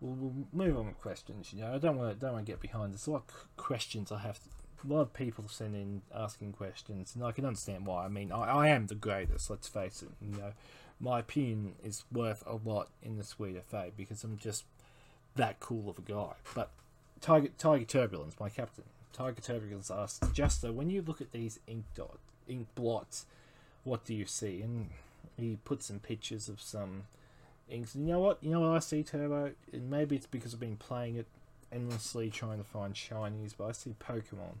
we'll, we'll, move on with questions. You know, I don't want to don't want to get behind. There's a lot of questions I have. To, a lot of people sending asking questions, and I can understand why. I mean, I, I am the greatest. Let's face it. You know, my opinion is worth a lot in the Sweet FA because I'm just that cool of a guy. But Tiger Tiger Turbulence, my captain, Tiger Turbulence asked, TJASTA, when you look at these ink dot ink blots, what do you see? And he put some pictures of some inks. And you know what? You know what I see, Turbo? And maybe it's because I've been playing it endlessly trying to find shinies, but I see Pokemon.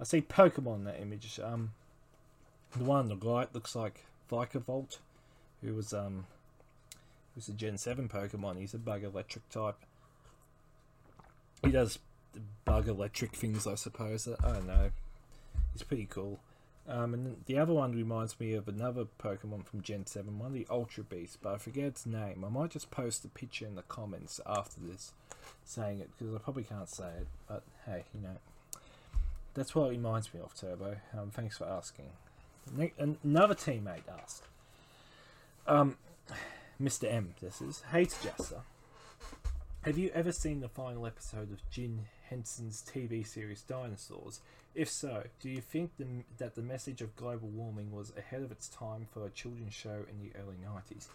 I see Pokemon in that image. Um, the one on the right looks like Vikavolt, who was um, who's a Gen Seven Pokemon. He's a Bug Electric type. He does bug electric things, I suppose. I don't know. He's pretty cool. Um, and the other one reminds me of another Pokemon from Gen 7, one of the Ultra Beasts, but I forget its name. I might just post a picture in the comments after this saying it, because I probably can't say it, but hey, you know. That's what it reminds me of, Turbo. Um, thanks for asking. Ne- another teammate asked, um, Mr. M, this is, Hey TJASTA, have you ever seen the final episode of Jim Henson's TV series Dinosaurs? If so, do you think the, that the message of global warming was ahead of its time for a children's show in the early 90s?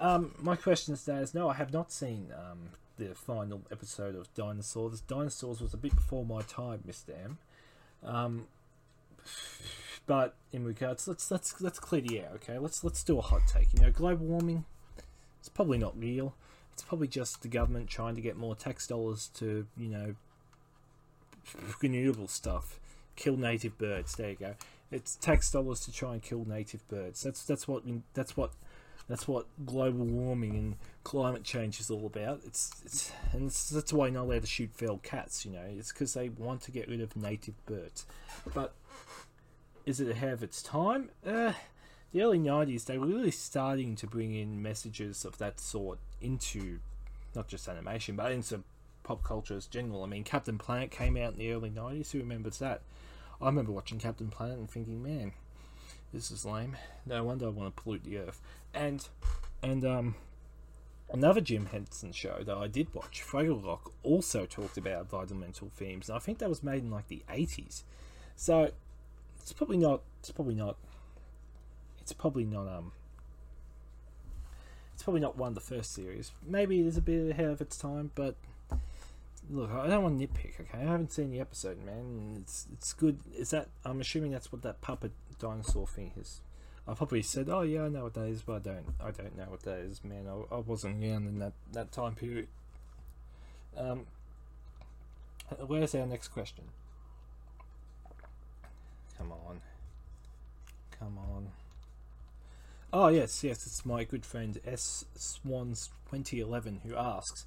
Um, my question today is no, I have not seen um, the final episode of Dinosaurs. Dinosaurs was a bit before my time, Mr. M. Um, but in regards, let's let's let's clear the air, okay? Let's let's do a hot take. You know, global warming, it's probably not real. It's probably just the government trying to get more tax dollars to, you know, renewable stuff. Kill native birds. There you go. It's tax dollars to try and kill native birds. That's that's what that's what that's what global warming and climate change is all about. It's it's and it's, that's why you're not allowed to shoot feral cats. You know, it's because they want to get rid of native birds. But is it ahead of its time? Uh, the early '90s, they were really starting to bring in messages of that sort into not just animation, but into pop culture as general. I mean, Captain Planet came out in the early 90s. Who remembers that? I remember watching Captain Planet and thinking, man, this is lame. No wonder I want to pollute the earth. And, and, um, another Jim Henson show that I did watch, Fraggle Rock, also talked about environmental themes. And I think that was made in like the 80s. So, it's probably not, it's probably not, it's probably not, um, it's probably not one of the first series. Maybe it is a bit ahead of its time, but look, I don't want to nitpick. Okay, I haven't seen the episode, man. It's it's good. Is that? I'm assuming that's what that puppet dinosaur thing is. I probably said, "Oh yeah, I know what that is," but I don't. I don't know what that is, man. I, I wasn't around in that that time period. Um, where's our next question? Come on, come on. Oh yes, yes, it's my good friend S Swans 2011 who asks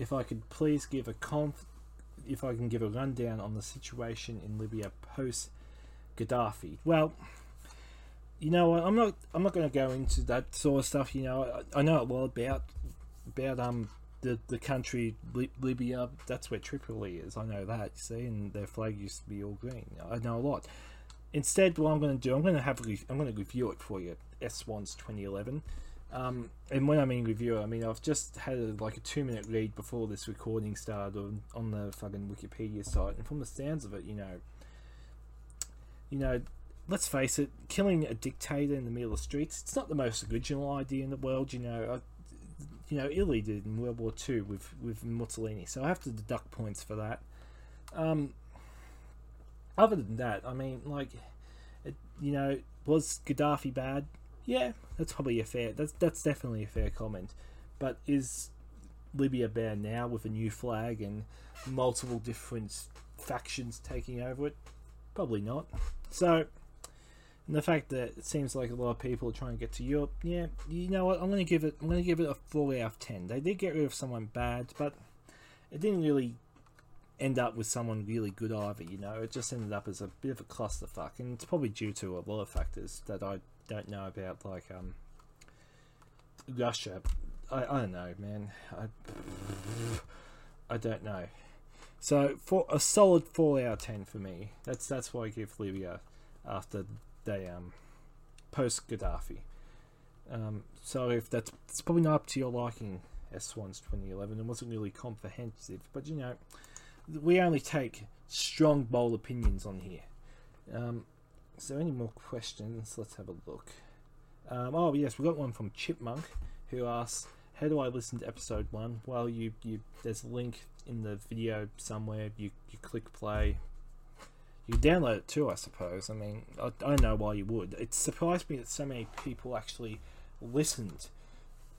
if I could please give a conf- if I can give a rundown on the situation in Libya post Gaddafi. Well, you know, I'm not I'm not going to go into that sort of stuff. You know, I, I know a lot about about um the the country Li- Libya. That's where Tripoli is. I know that. You see, and their flag used to be all green. I know a lot. Instead, what I'm going to do, I'm going to have I'm going to review it for you. S1's 2011. Um, and when I mean reviewer, I mean I've just had a, like a two minute read before this recording started on, on the fucking Wikipedia site, and from the sounds of it, you know, you know, let's face it, killing a dictator in the middle of the streets, it's not the most original idea in the world, you know. I, you know, Italy did in World War Two with with Mussolini, so I have to deduct points for that. Um, other than that, I mean, like, it, you know, was Gaddafi bad? Yeah, that's probably a fair. That's that's definitely a fair comment. But is Libya bad now with a new flag and multiple different factions taking over it? Probably not. So, and the fact that it seems like a lot of people are trying to get to Europe, yeah, you know what? I'm to give it. I'm to give it a four out of ten. They did get rid of someone bad, but it didn't really end up with someone really good either. You know, it just ended up as a bit of a clusterfuck, and it's probably due to a lot of factors that I don't know about, like um, Russia. I, I don't know, man. I I don't know. So for a solid four out of ten for me. That's that's why I give Libya after they um post Gaddafi. Um, so if that's it's probably not up to your liking, S1's 2011. It wasn't really comprehensive, but you know, we only take strong, bold opinions on here. Um, so any more questions? Let's have a look. Um, oh yes, we got one from Chipmunk who asks, "How do I listen to episode one?" Well, you you there's a link in the video somewhere. You you click play. You download it too, I suppose. I mean, I, I don't know why you would. It surprised me that so many people actually listened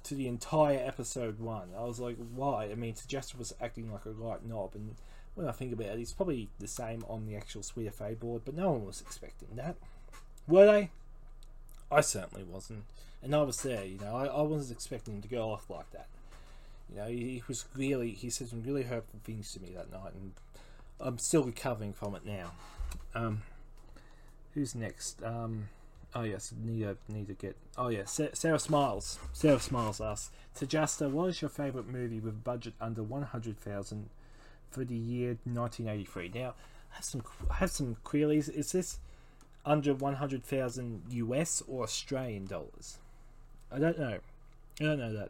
to the entire episode one. I was like, why? I mean, TJASTA was acting like a right knob, and when I think about it, it's probably the same on the actual Sweet board, but no one was expecting that. Were they? I certainly wasn't. And I was there, you know, I, I wasn't expecting him to go off like that. You know, he, he was really, he said some really hurtful things to me that night, and I'm still recovering from it now. Um, who's next? Um, oh yes, need to need to get. Oh yeah, Sarah Smiles. Sarah Smiles asks, TJASTA, what is your favourite movie with a budget under one hundred thousand for the year nineteen eighty three? Now, I have some I have some queries. Is this under one hundred thousand US or Australian dollars? I don't know. I don't know that.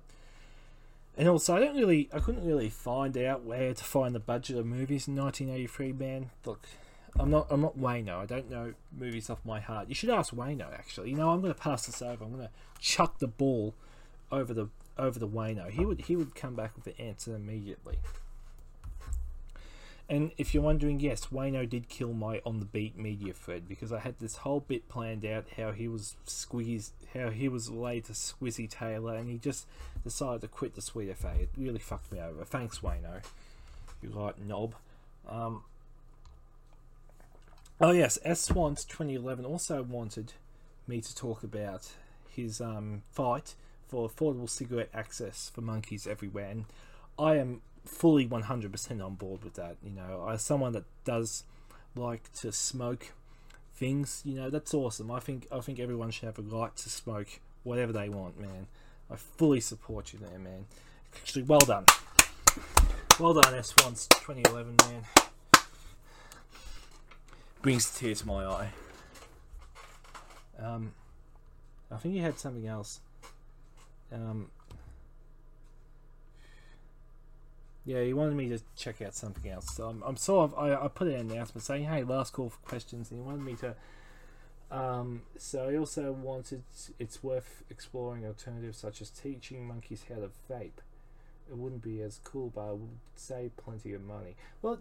And also, I don't really, I couldn't really find out where to find the budget of movies in 1983. Man, look, I'm not, I'm not Wayno. I don't know movies off my heart. You should ask Wayno. Actually, you know, I'm going to pass this over. I'm going to chuck the ball over the over the Wayno. He would, he would come back with the answer immediately. And if you're wondering, yes, Wayno did kill my on the beat media thread because I had this whole bit planned out how he was squeezed, how he was to Squizzy Taylor, and he just decided to quit the Sweet FA. It really fucked me over. Thanks, Wayno. You right knob. Um, oh yes, S Swans 2011 also wanted me to talk about his um, fight for affordable cigarette access for monkeys everywhere, and I am fully 100% on board with that. You know, as someone that does like to smoke things, you know, that's awesome. I think I think everyone should have a right to smoke whatever they want, man. I fully support you there, man. Actually, well done. Well done, S1's 2011, man. Brings a tear to my eye. Um, I think you had something else. Um, Yeah, he wanted me to check out something else. So I'm, I'm sort of I, I put an announcement saying, "Hey, last call for questions," and he wanted me to. Um, so he also wanted it's worth exploring alternatives such as teaching monkeys how to vape. It wouldn't be as cool, but it would save plenty of money. Well,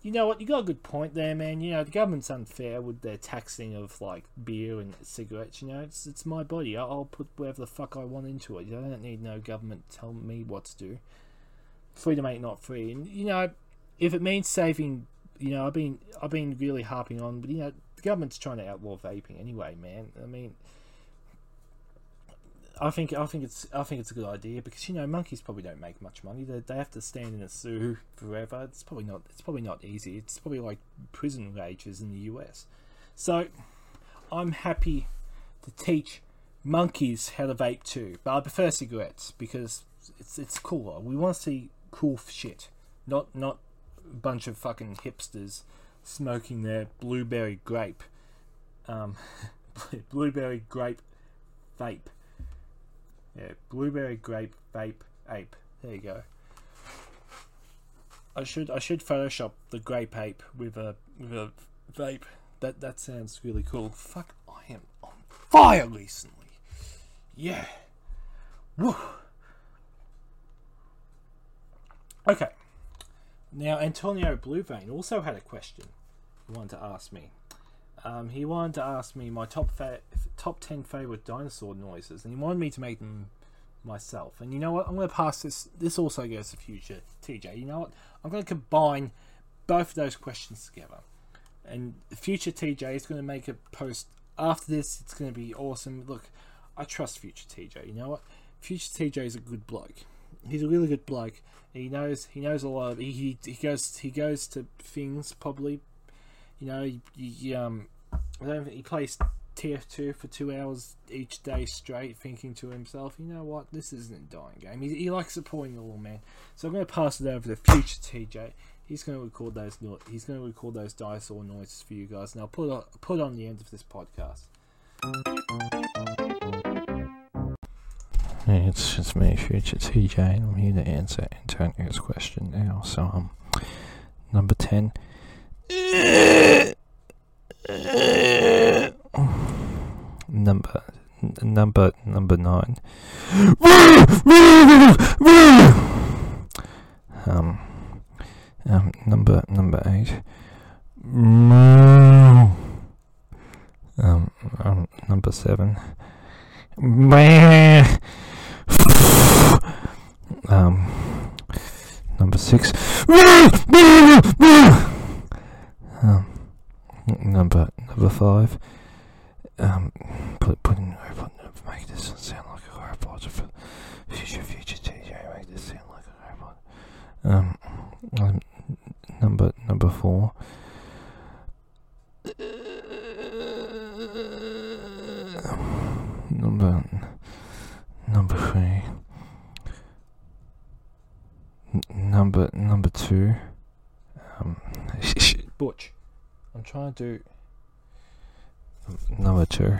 you know what? You got a good point there, man. You know the government's unfair with their taxing of like beer and cigarettes. You know, it's it's my body. I'll, I'll put whatever the fuck I want into it. I don't need no government telling me what to do free to not free. And you know, if it means saving, you know, I've been I've been really harping on, but you know, the government's trying to outlaw vaping anyway, man. I mean, I think I think it's I think it's a good idea because you know monkeys probably don't make much money. They, they have to stand in a zoo forever. It's probably not it's probably not easy. It's probably like prison wages in the US. So I'm happy to teach monkeys how to vape too, but I prefer cigarettes because It's it's cooler. We want to see cool shit, not not a bunch of fucking hipsters smoking their blueberry grape, um, [LAUGHS] blueberry grape vape. Yeah, blueberry grape vape ape. There you go. I should I should Photoshop the grape ape with a with a vape. That that sounds really cool. Fuck, I am on fire recently. Yeah. Woo. Okay. Now Antonio Bluevein also had a question he wanted to ask me. Um, he wanted to ask me my top fa- top ten favorite dinosaur noises, and he wanted me to make them myself. And you know what? I'm going to pass this. This also goes to future TJ. You know what? I'm going to combine both of those questions together. And future TJ is going to make a post after this. It's going to be awesome. Look, I trust future TJ. You know what? Future TJ is a good bloke. He's a really good bloke. He knows he knows a lot. Of, he, he he goes he goes to things probably. You know, he, he um, I don't think he plays TF2 for two hours each day straight, thinking to himself, you know what, this isn't a dying game. He, he likes supporting the little man. So I'm going to pass it over to future TJ. He's going to record those. He's going to record those dinosaur noises for you guys, and I'll put on, put on the end of this podcast. Hey, it's it's me, future TJ, and I'm here to answer Antonio's question now. So, um, number ten. Number number number nine. um, um, number number eight. Um, um number seven. Um, number six. Um, number number five. Um, put put in robot. Make this sound like a robot. For future future TJ, make this sound like a robot. Um, um number number four. Number number three. N- number number two. Um, Butch, I'm trying to do. number two.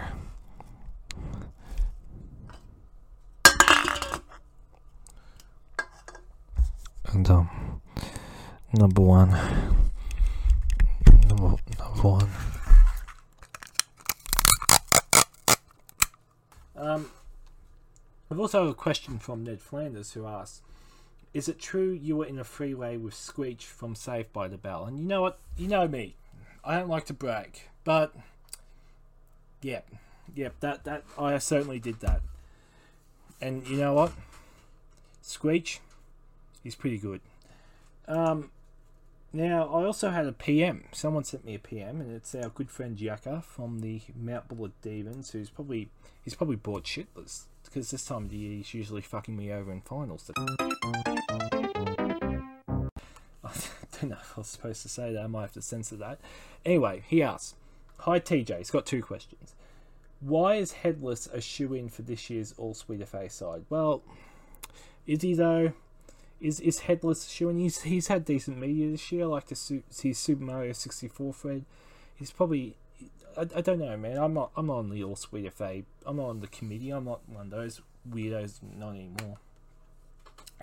And um, number one. Number number one. Um, I've also a question from Ned Flanders who asks, "Is it true you were in a freeway with Screech from Saved by the Bell?" And you know what? You know me. I don't like to brag, but yeah, yeah, that that I certainly did that. And you know what? Screech, is pretty good. Um, now I also had a PM. Someone sent me a PM, and it's our good friend Yaka from the Mount Bullet Demons, who's probably he's probably bored shitless because this time of year he's usually fucking me over in finals. [LAUGHS] If I was supposed to say that. I might have to censor that. Anyway, he asks, "Hi TJ, he's got two questions. Why is Headless a shoe in for this year's All Sweeter Face side? Well, is he though? Is is Headless a shoe in? He's he's had decent media this year. Like see his Super Mario sixty four thread. He's probably I, I don't know, man. I'm not I'm not on the All Sweeter Face. I'm not on the committee. I'm not one of those weirdos. Not anymore.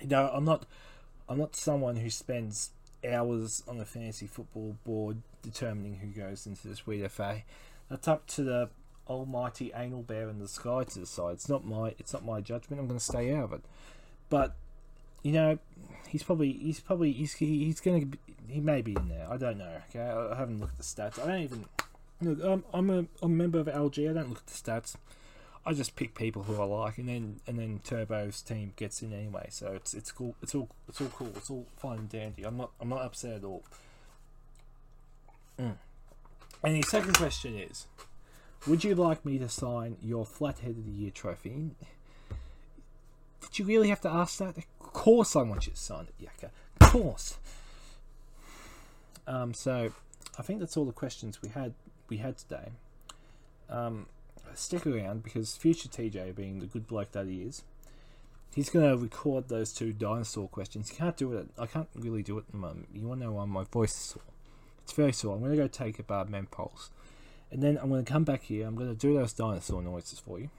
You know, I'm not I'm not someone who spends hours on the fantasy football board determining who goes into this Sweet FA. That's up to the almighty anal bear in the sky to decide. It's not my it's not my judgment. I'm going to stay out of it. But you know, he's probably he's probably he's he's going to he may be in there. I don't know. Okay, I haven't looked at the stats. I don't even look. I'm I'm a, I'm a member of LG. I don't look at the stats. I just pick people who I like, and then and then Turbo's team gets in anyway. So it's it's cool. It's all it's all cool. It's all fine and dandy. I'm not I'm not upset at all. Mm. And the second question is, would you like me to sign your Flathead of the Year trophy? Did you really have to ask that? Of course, I want you to sign it, Yaka. Of course. Um, so, I think that's all the questions we had we had today. Um, stick around because future TJ, being the good bloke that he is, he's going to record those two dinosaur questions. He can't do it. I can't really do it at the moment. You want to know why my voice is sore? It's very sore. I'm going to go take a bad men pulse. And then I'm going to come back here. I'm going to do those dinosaur noises for you.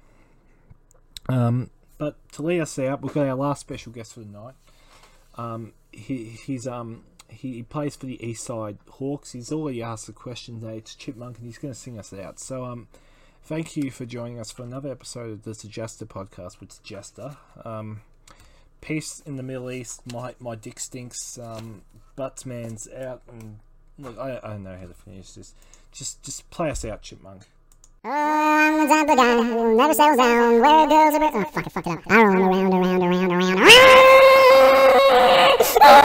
Um, but to lead us out, we've got our last special guest for the night. Um, he, he's um, he, plays for the East Side Hawks. He's already asked the question today. It's Chipmunk, and he's going to sing us out. So um, thank you for joining us for another episode of the TJASTA podcast with TJASTA. Um, peace in the Middle East. My my dick stinks. Um, Buttsman's out, and look, I, I don't know how to finish this. Just just play us out, Chipmunk. Oh, I'm guy who never down. Where girls are. Oh, fuck it, fuck it up. I around, around, around, around, around.